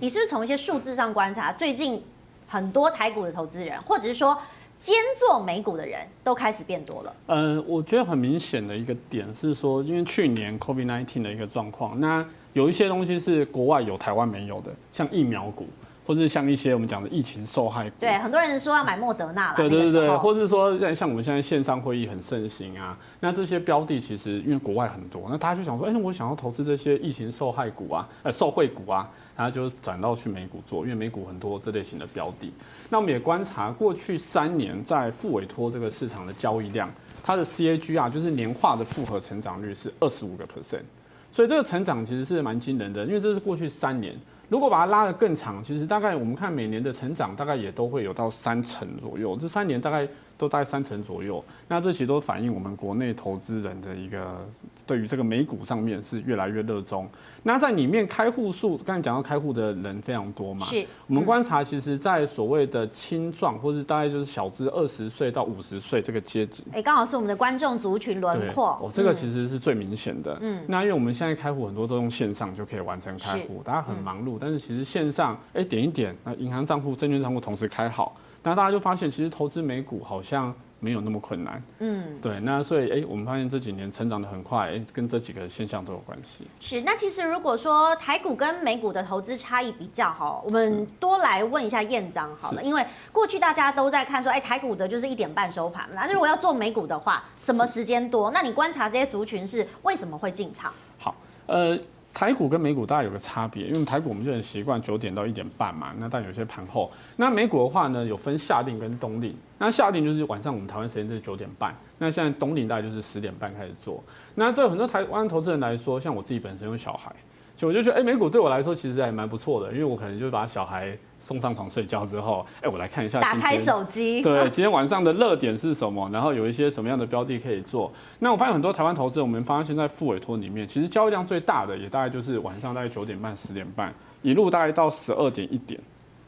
你是不是从一些数字上观察，最近很多台股的投资人，或者是说兼做美股的人都开始变多了？呃，我觉得很明显的一个点是说，因为去年 COVID-19 的一个状况，那有一些东西是国外有台湾没有的，像疫苗股。或者像一些我们讲的疫情受害股，对，很多人说要买莫德纳了。对对对对，或者是说像像我们现在线上会议很盛行啊，那这些标的其实因为国外很多，那大家就想说，哎，那我想要投资这些疫情受害股啊，呃，受惠股啊，然后就转到去美股做，因为美股很多这类型的标的。那我们也观察过去三年在复委托这个市场的交易量，它的 CAGR 就是年化的复合成长率是二十五个 percent，所以这个成长其实是蛮惊人的，因为这是过去三年。如果把它拉得更长，其实大概我们看每年的成长，大概也都会有到三成左右。这三年大概。都大概三成左右，那这其实都反映我们国内投资人的一个对于这个美股上面是越来越热衷。那在里面开户数，刚才讲到开户的人非常多嘛，是。我们观察，其实，在所谓的青壮，或是大概就是小至二十岁到五十岁这个阶级，哎，刚好是我们的观众族群轮廓。哦，这个其实是最明显的。嗯。那因为我们现在开户很多都用线上就可以完成开户，大家很忙碌，但是其实线上，哎，点一点，那银行账户、证券账户同时开好。那大家就发现，其实投资美股好像没有那么困难。嗯，对。那所以，哎，我们发现这几年成长的很快，哎，跟这几个现象都有关系。是。那其实如果说台股跟美股的投资差异比较好，我们多来问一下燕章好了。因为过去大家都在看说，哎，台股的就是一点半收盘。那如果要做美股的话，什么时间多？那你观察这些族群是为什么会进场？好，呃。台股跟美股大概有个差别，因为台股我们就很习惯九点到一点半嘛，那但有些盘后。那美股的话呢，有分夏令跟冬令。那夏令就是晚上我们台湾时间是九点半，那现在冬令大概就是十点半开始做。那对很多台湾投资人来说，像我自己本身有小孩，就我就觉得，哎，美股对我来说其实还蛮不错的，因为我可能就把小孩。送上床睡觉之后，哎，我来看一下。打开手机。对，今天晚上的热点是什么？然后有一些什么样的标的可以做？那我发现很多台湾投资，我们发现现在副委托里面，其实交易量最大的也大概就是晚上大概九点半、十点半，一路大概到十二点一点，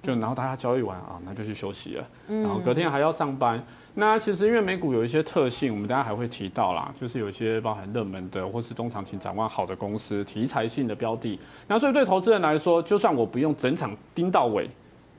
就然后大家交易完啊，那就去休息了。然后隔天还要上班。那其实因为美股有一些特性，我们大家还会提到啦，就是有一些包含热门的或是中长期展望好的公司、题材性的标的。那所以对投资人来说，就算我不用整场盯到尾。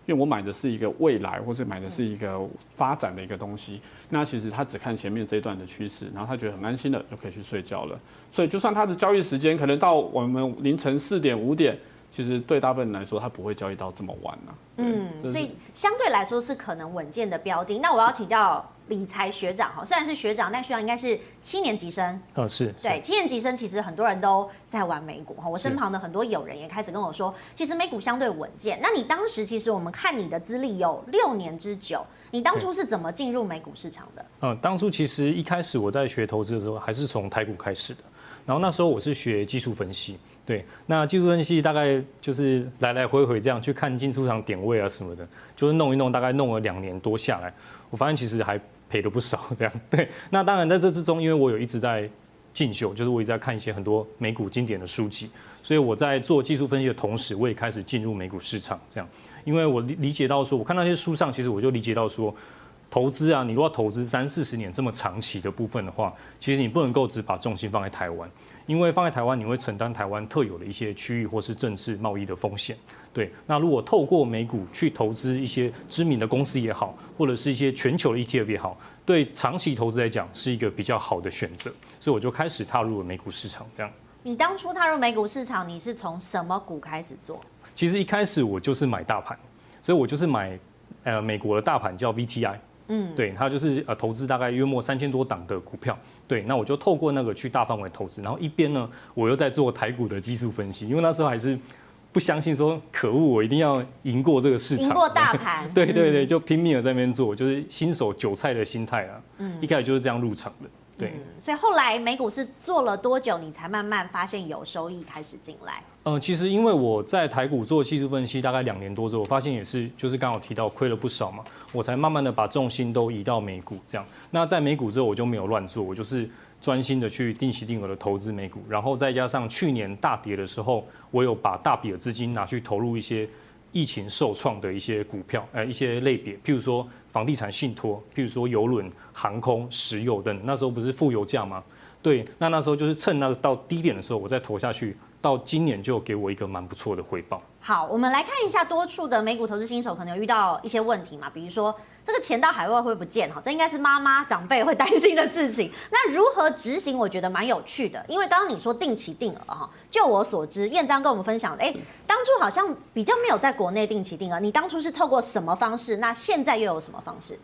因为我买的是一个未来，或是买的是一个发展的一个东西，那其实他只看前面这一段的趋势，然后他觉得很安心的就可以去睡觉了。所以就算他的交易时间可能到我们凌晨四点五点。其实对大部分人来说，他不会交易到这么晚呢、啊。嗯，所以相对来说是可能稳健的标的。那我要请教理财学长哈，虽然是学长，但学长应该是七年级生。哦，是。对，七年级生其实很多人都在玩美股哈。我身旁的很多友人也开始跟我说，其实美股相对稳健。那你当时其实我们看你的资历有六年之久，你当初是怎么进入美股市场的？嗯，当初其实一开始我在学投资的时候，还是从台股开始的。然后那时候我是学技术分析。对，那技术分析大概就是来来回回这样去看进出场点位啊什么的，就是弄一弄，大概弄了两年多下来，我发现其实还赔了不少这样。对，那当然在这之中，因为我有一直在进修，就是我一直在看一些很多美股经典的书籍，所以我在做技术分析的同时，我也开始进入美股市场这样。因为我理理解到说，我看那些书上，其实我就理解到说，投资啊，你如果投资三四十年这么长期的部分的话，其实你不能够只把重心放在台湾。因为放在台湾，你会承担台湾特有的一些区域或是政治贸易的风险。对，那如果透过美股去投资一些知名的公司也好，或者是一些全球的 ETF 也好，对长期投资来讲是一个比较好的选择。所以我就开始踏入了美股市场。这样，你当初踏入美股市场，你是从什么股开始做？其实一开始我就是买大盘，所以我就是买呃美国的大盘叫 VTI。嗯，对，他就是呃投资大概约莫三千多档的股票，对，那我就透过那个去大范围投资，然后一边呢，我又在做台股的技术分析，因为那时候还是不相信说可恶，我一定要赢过这个市场，赢过大 盘，对对对，就拼命的在那边做，就是新手韭菜的心态啊，嗯，一开始就是这样入场的。对、嗯，所以后来美股是做了多久，你才慢慢发现有收益开始进来？嗯、呃，其实因为我在台股做技术分析大概两年多之后，我发现也是就是刚好提到亏了不少嘛，我才慢慢的把重心都移到美股这样。那在美股之后我就没有乱做，我就是专心的去定期定额的投资美股，然后再加上去年大跌的时候，我有把大笔的资金拿去投入一些疫情受创的一些股票，呃，一些类别，譬如说。房地产信托，譬如说邮轮、航空、石油等，那时候不是负油价吗？对，那那时候就是趁那个到低点的时候，我再投下去，到今年就给我一个蛮不错的回报。好，我们来看一下多处的美股投资新手可能有遇到一些问题嘛，比如说这个钱到海外会不见哈，这应该是妈妈长辈会担心的事情。那如何执行？我觉得蛮有趣的，因为刚刚你说定期定额哈，就我所知，燕章跟我们分享的，哎，初好像比较没有在国内定期定额，你当初是透过什么方式？那现在又有什么方式？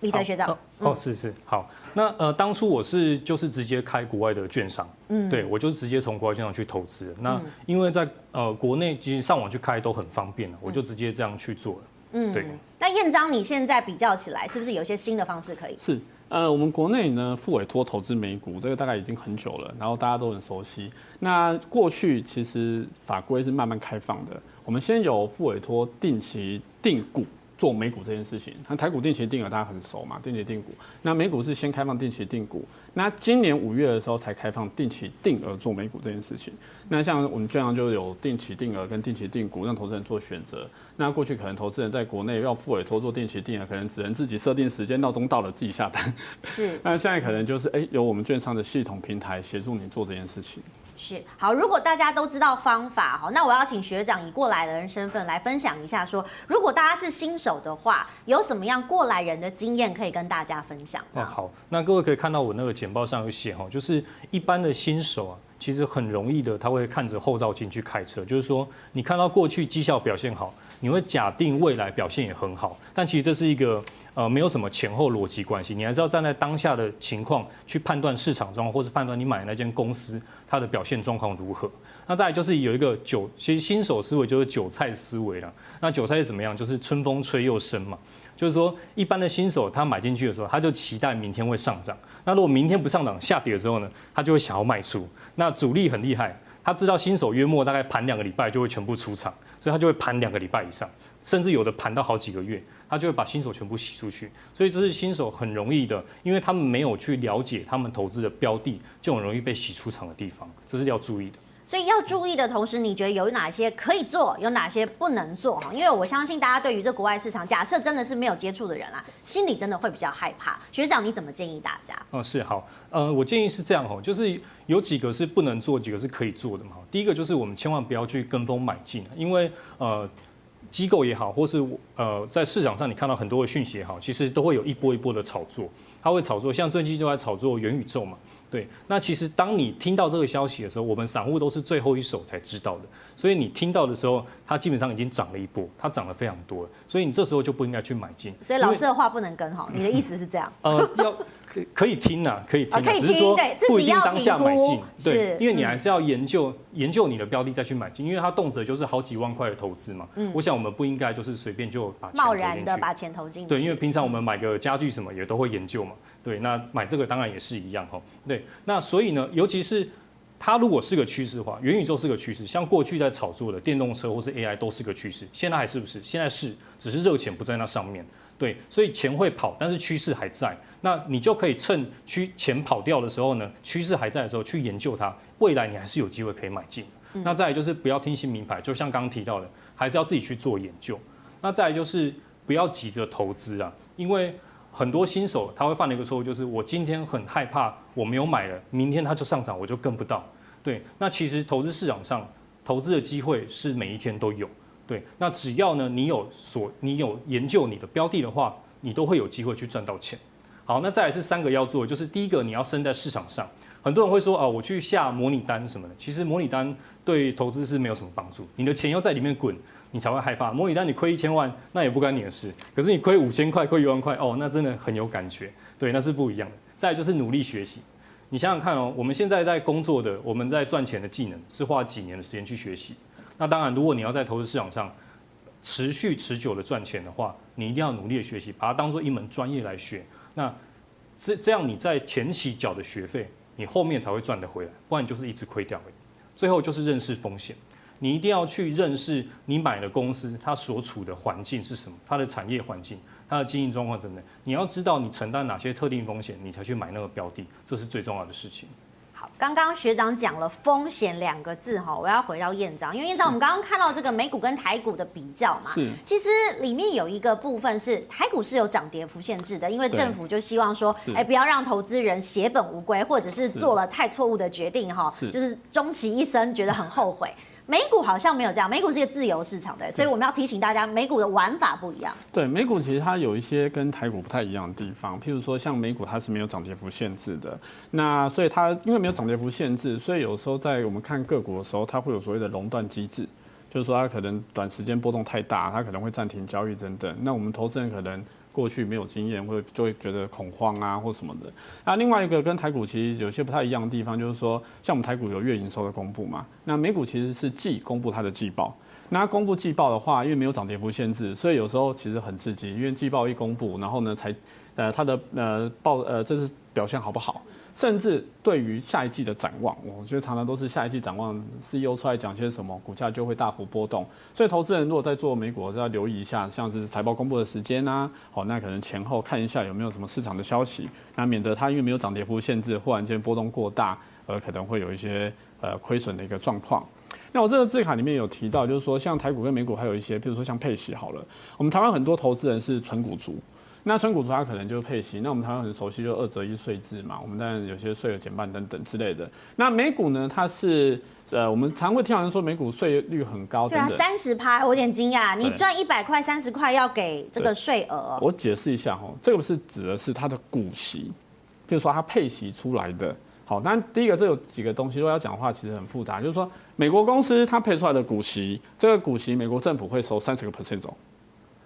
理财学长哦，哦，是是好，那呃，当初我是就是直接开国外的券商，嗯，对我就是直接从国外券商去投资。那因为在呃国内其实上网去开都很方便了，我就直接这样去做了。嗯，对。那燕章，你现在比较起来，是不是有些新的方式可以？是，呃，我们国内呢，副委托投资美股，这个大概已经很久了，然后大家都很熟悉。那过去其实法规是慢慢开放的，我们先有复委托定期定股。做美股这件事情，那台股定期定额大家很熟嘛，定期定股。那美股是先开放定期定股，那今年五月的时候才开放定期定额做美股这件事情。那像我们券商就有定期定额跟定期定股，让投资人做选择。那过去可能投资人在国内要付委托做定期定额，可能只能自己设定时间，闹钟到了自己下单。是。那现在可能就是哎、欸，有我们券商的系统平台协助你做这件事情。是好，如果大家都知道方法哈，那我要请学长以过来人身份来分享一下说，如果大家是新手的话，有什么样过来人的经验可以跟大家分享？嗯，好，那各位可以看到我那个简报上有写哈，就是一般的新手啊，其实很容易的，他会看着后照镜去开车，就是说你看到过去绩效表现好，你会假定未来表现也很好，但其实这是一个。呃，没有什么前后逻辑关系，你还是要站在当下的情况去判断市场状况，或是判断你买的那间公司它的表现状况如何。那再就是有一个韭，其实新手思维就是韭菜思维了。那韭菜是怎么样？就是春风吹又生嘛。就是说，一般的新手他买进去的时候，他就期待明天会上涨。那如果明天不上涨，下跌的时候呢，他就会想要卖出。那主力很厉害，他知道新手约莫大概盘两个礼拜就会全部出场，所以他就会盘两个礼拜以上，甚至有的盘到好几个月。他就会把新手全部洗出去，所以这是新手很容易的，因为他们没有去了解他们投资的标的，就很容易被洗出场的地方，这是要注意的。所以要注意的同时，你觉得有哪些可以做，有哪些不能做？哈，因为我相信大家对于这国外市场，假设真的是没有接触的人啊，心里真的会比较害怕。学长，你怎么建议大家？嗯，是好，呃，我建议是这样哈，就是有几个是不能做，几个是可以做的嘛。第一个就是我们千万不要去跟风买进，因为呃。机构也好，或是呃，在市场上你看到很多的讯息也好，其实都会有一波一波的炒作，它会炒作，像最近就在炒作元宇宙嘛，对。那其实当你听到这个消息的时候，我们散户都是最后一手才知道的，所以你听到的时候，它基本上已经涨了一波，它涨了非常多了，所以你这时候就不应该去买进。所以老师的话不能跟哈，你的意思是这样？呃，要。可可以听呐，可以听，只是说不一定当下买进，对，因为你还是要研究研究你的标的再去买进，因为它动辄就是好几万块的投资嘛。嗯，我想我们不应该就是随便就把钱贸然的把钱投进去。对，因为平常我们买个家具什么也都会研究嘛。对，那买这个当然也是一样哈。对，那所以呢，尤其是它如果是个趋势的话，元宇宙是个趋势，像过去在炒作的电动车或是 AI 都是个趋势，现在还是不是？现在是，只是热钱不在那上面。对，所以钱会跑，但是趋势还在。那你就可以趁趋钱跑掉的时候呢，趋势还在的时候去研究它，未来你还是有机会可以买进。嗯、那再来就是不要听信名牌，就像刚刚提到的，还是要自己去做研究。那再来就是不要急着投资啊，因为很多新手他会犯的一个错误就是我今天很害怕我没有买了，明天它就上涨，我就跟不到。对，那其实投资市场上投资的机会是每一天都有。对，那只要呢，你有所，你有研究你的标的的话，你都会有机会去赚到钱。好，那再来是三个要做，就是第一个你要身在市场上。很多人会说啊，我去下模拟单什么的，其实模拟单对投资是没有什么帮助。你的钱要在里面滚，你才会害怕。模拟单你亏一千万，那也不关你的事。可是你亏五千块，亏一万块，哦，那真的很有感觉。对，那是不一样的。再就是努力学习。你想想看哦，我们现在在工作的，我们在赚钱的技能，是花几年的时间去学习。那当然，如果你要在投资市场上持续持久的赚钱的话，你一定要努力的学习，把它当做一门专业来学。那这这样你在前期缴的学费，你后面才会赚得回来，不然就是一直亏掉而已。最后就是认识风险，你一定要去认识你买的公司它所处的环境是什么，它的产业环境、它的经营状况等等。你要知道你承担哪些特定风险，你才去买那个标的，这是最重要的事情。刚刚学长讲了风险两个字哈，我要回到院长，因为院长我们刚刚看到这个美股跟台股的比较嘛，是，其实里面有一个部分是台股是有涨跌幅限制的，因为政府就希望说，哎，不要让投资人血本无归，或者是做了太错误的决定哈，就是终其一生觉得很后悔。美股好像没有这样，美股是一个自由市场的，所以我们要提醒大家，美股的玩法不一样。对，美股其实它有一些跟台股不太一样的地方，譬如说像美股它是没有涨跌幅限制的，那所以它因为没有涨跌幅限制，所以有时候在我们看个股的时候，它会有所谓的熔断机制，就是说它可能短时间波动太大，它可能会暂停交易等等。那我们投资人可能。过去没有经验，会就会觉得恐慌啊，或什么的。那另外一个跟台股其实有些不太一样的地方，就是说，像我们台股有月营收的公布嘛，那美股其实是季公布它的季报。那公布季报的话，因为没有涨跌幅限制，所以有时候其实很刺激，因为季报一公布，然后呢才呃它的呃报呃这是表现好不好？甚至对于下一季的展望，我觉得常常都是下一季展望，CEO 出来讲些什么，股价就会大幅波动。所以投资人如果在做美股，就要留意一下，像是财报公布的时间啊，好，那可能前后看一下有没有什么市场的消息，那免得它因为没有涨跌幅限制，忽然间波动过大，而可能会有一些呃亏损的一个状况。那我这个字卡里面有提到，就是说像台股跟美股还有一些，比如说像配息好了，我们台湾很多投资人是存股族。那存股族它可能就是配息，那我们台湾很熟悉就二择一税制嘛，我们当然有些税有减半等等之类的。那美股呢，它是呃，我们常会听到人说美股税率很高对啊，三十趴，我有点惊讶，你赚一百块三十块要给这个税额。我解释一下哈，这个不是指的是它的股息，就是说它配息出来的。好，当然第一个这有几个东西，如果要讲的话，其实很复杂，就是说美国公司它配出来的股息，这个股息美国政府会收三十个 percent 走。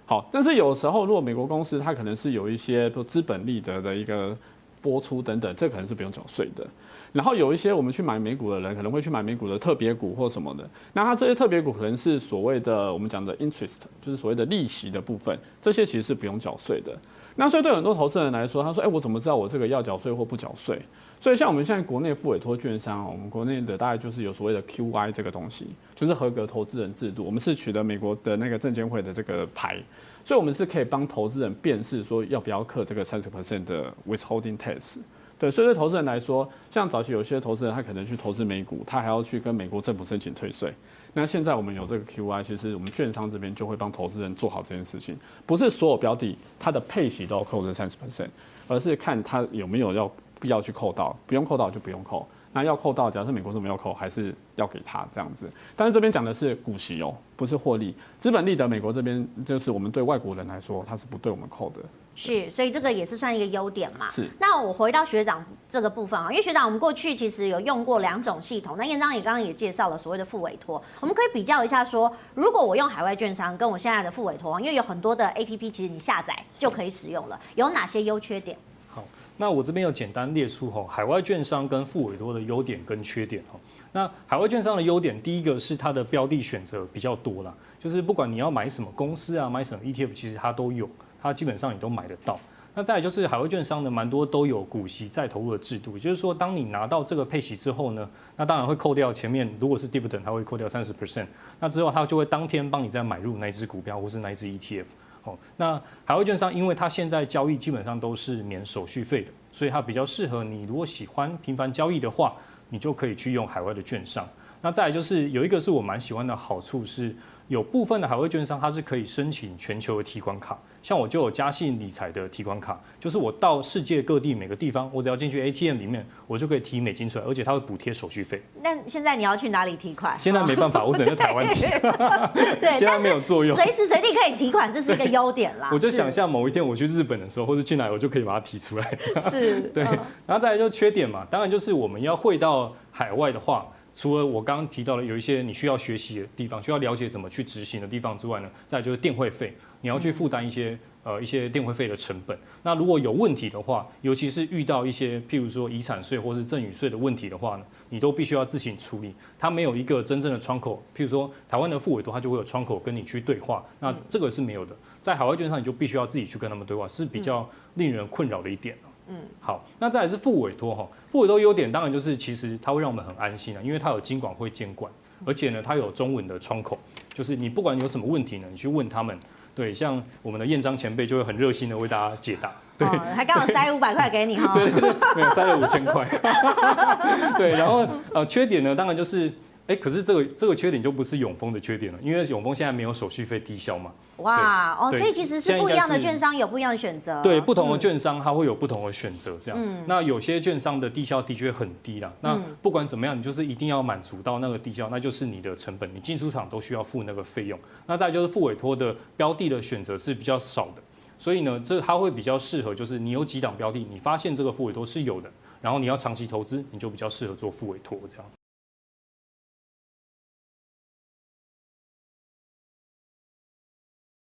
好，但是有时候如果美国公司它可能是有一些说资本利得的一个拨出等等，这可能是不用缴税的。然后有一些我们去买美股的人可能会去买美股的特别股或什么的，那它这些特别股可能是所谓的我们讲的 interest，就是所谓的利息的部分，这些其实是不用缴税的。那所以对很多投资人来说，他说：“哎，我怎么知道我这个要缴税或不缴税？”所以像我们现在国内复委托券商，我们国内的大概就是有所谓的 QI 这个东西，就是合格投资人制度。我们是取得美国的那个证监会的这个牌，所以我们是可以帮投资人辨识说要不要课这个三十 percent 的 withholding tax。对，所以对投资人来说，像早期有些投资人他可能去投资美股，他还要去跟美国政府申请退税。那现在我们有这个 QI，其实我们券商这边就会帮投资人做好这件事情，不是所有标的它的配息都要扣这三十 percent，而是看它有没有要。必要去扣到，不用扣到就不用扣。那要扣到，假设美国是没有扣，还是要给他这样子。但是这边讲的是股息哦，不是获利。资本利得美国这边就是我们对外国人来说，它是不对我们扣的。是，所以这个也是算一个优点嘛。是。那我回到学长这个部分啊，因为学长我们过去其实有用过两种系统。那燕章也刚刚也介绍了所谓的副委托，我们可以比较一下说，如果我用海外券商跟我现在的副委托，因为有很多的 APP，其实你下载就可以使用了，有哪些优缺点？那我这边有简单列出哈，海外券商跟复委托的优点跟缺点哈。那海外券商的优点，第一个是它的标的选择比较多啦，就是不管你要买什么公司啊，买什么 ETF，其实它都有，它基本上你都买得到。那再来就是海外券商呢，蛮多都有股息再投入的制度，也就是说，当你拿到这个配息之后呢，那当然会扣掉前面，如果是 dividend，它会扣掉三十 percent，那之后它就会当天帮你再买入那一支股票或是那一支 ETF。哦，那海外券商，因为它现在交易基本上都是免手续费的，所以它比较适合你。如果喜欢频繁交易的话，你就可以去用海外的券商。那再来就是有一个是我蛮喜欢的好处是。有部分的海外券商，它是可以申请全球的提款卡，像我就有嘉信理财的提款卡，就是我到世界各地每个地方，我只要进去 ATM 里面，我就可以提美金出来，而且它会补贴手续费。那现在你要去哪里提款？现在没办法，我只能在台湾提。对，现在没有作用。随时随地可以提款，这是一个优点啦。我就想象某一天我去日本的时候，或者去哪，我就可以把它提出来。是，对。然后再来就缺点嘛，当然就是我们要汇到海外的话。除了我刚刚提到的有一些你需要学习的地方，需要了解怎么去执行的地方之外呢，再就是电会费，你要去负担一些呃一些电会费的成本。那如果有问题的话，尤其是遇到一些譬如说遗产税或是赠与税的问题的话呢，你都必须要自行处理。它没有一个真正的窗口，譬如说台湾的复委托，它就会有窗口跟你去对话。那这个是没有的，在海外券商你就必须要自己去跟他们对话，是比较令人困扰的一点。嗯，好，那再来是副委托哈，副委托优点当然就是其实它会让我们很安心啊，因为它有金管会监管，而且呢它有中文的窗口，就是你不管有什么问题呢，你去问他们，对，像我们的燕章前辈就会很热心的为大家解答，对，哦、还刚好塞五百块给你哈，对对对，没有塞了五千块，对，然后呃缺点呢当然就是哎，可是这个这个缺点就不是永丰的缺点了，因为永丰现在没有手续费低消嘛。哇哦，所以其实是不一样的券商有不一样的选择。对，不同的券商它会有不同的选择，这样。嗯。那有些券商的低消的确很低啦。那不管怎么样，你就是一定要满足到那个低消，那就是你的成本，你进出场都需要付那个费用。那再就是付委托的标的的选择是比较少的，所以呢，这它会比较适合，就是你有几档标的，你发现这个付委托是有的，然后你要长期投资，你就比较适合做付委托这样。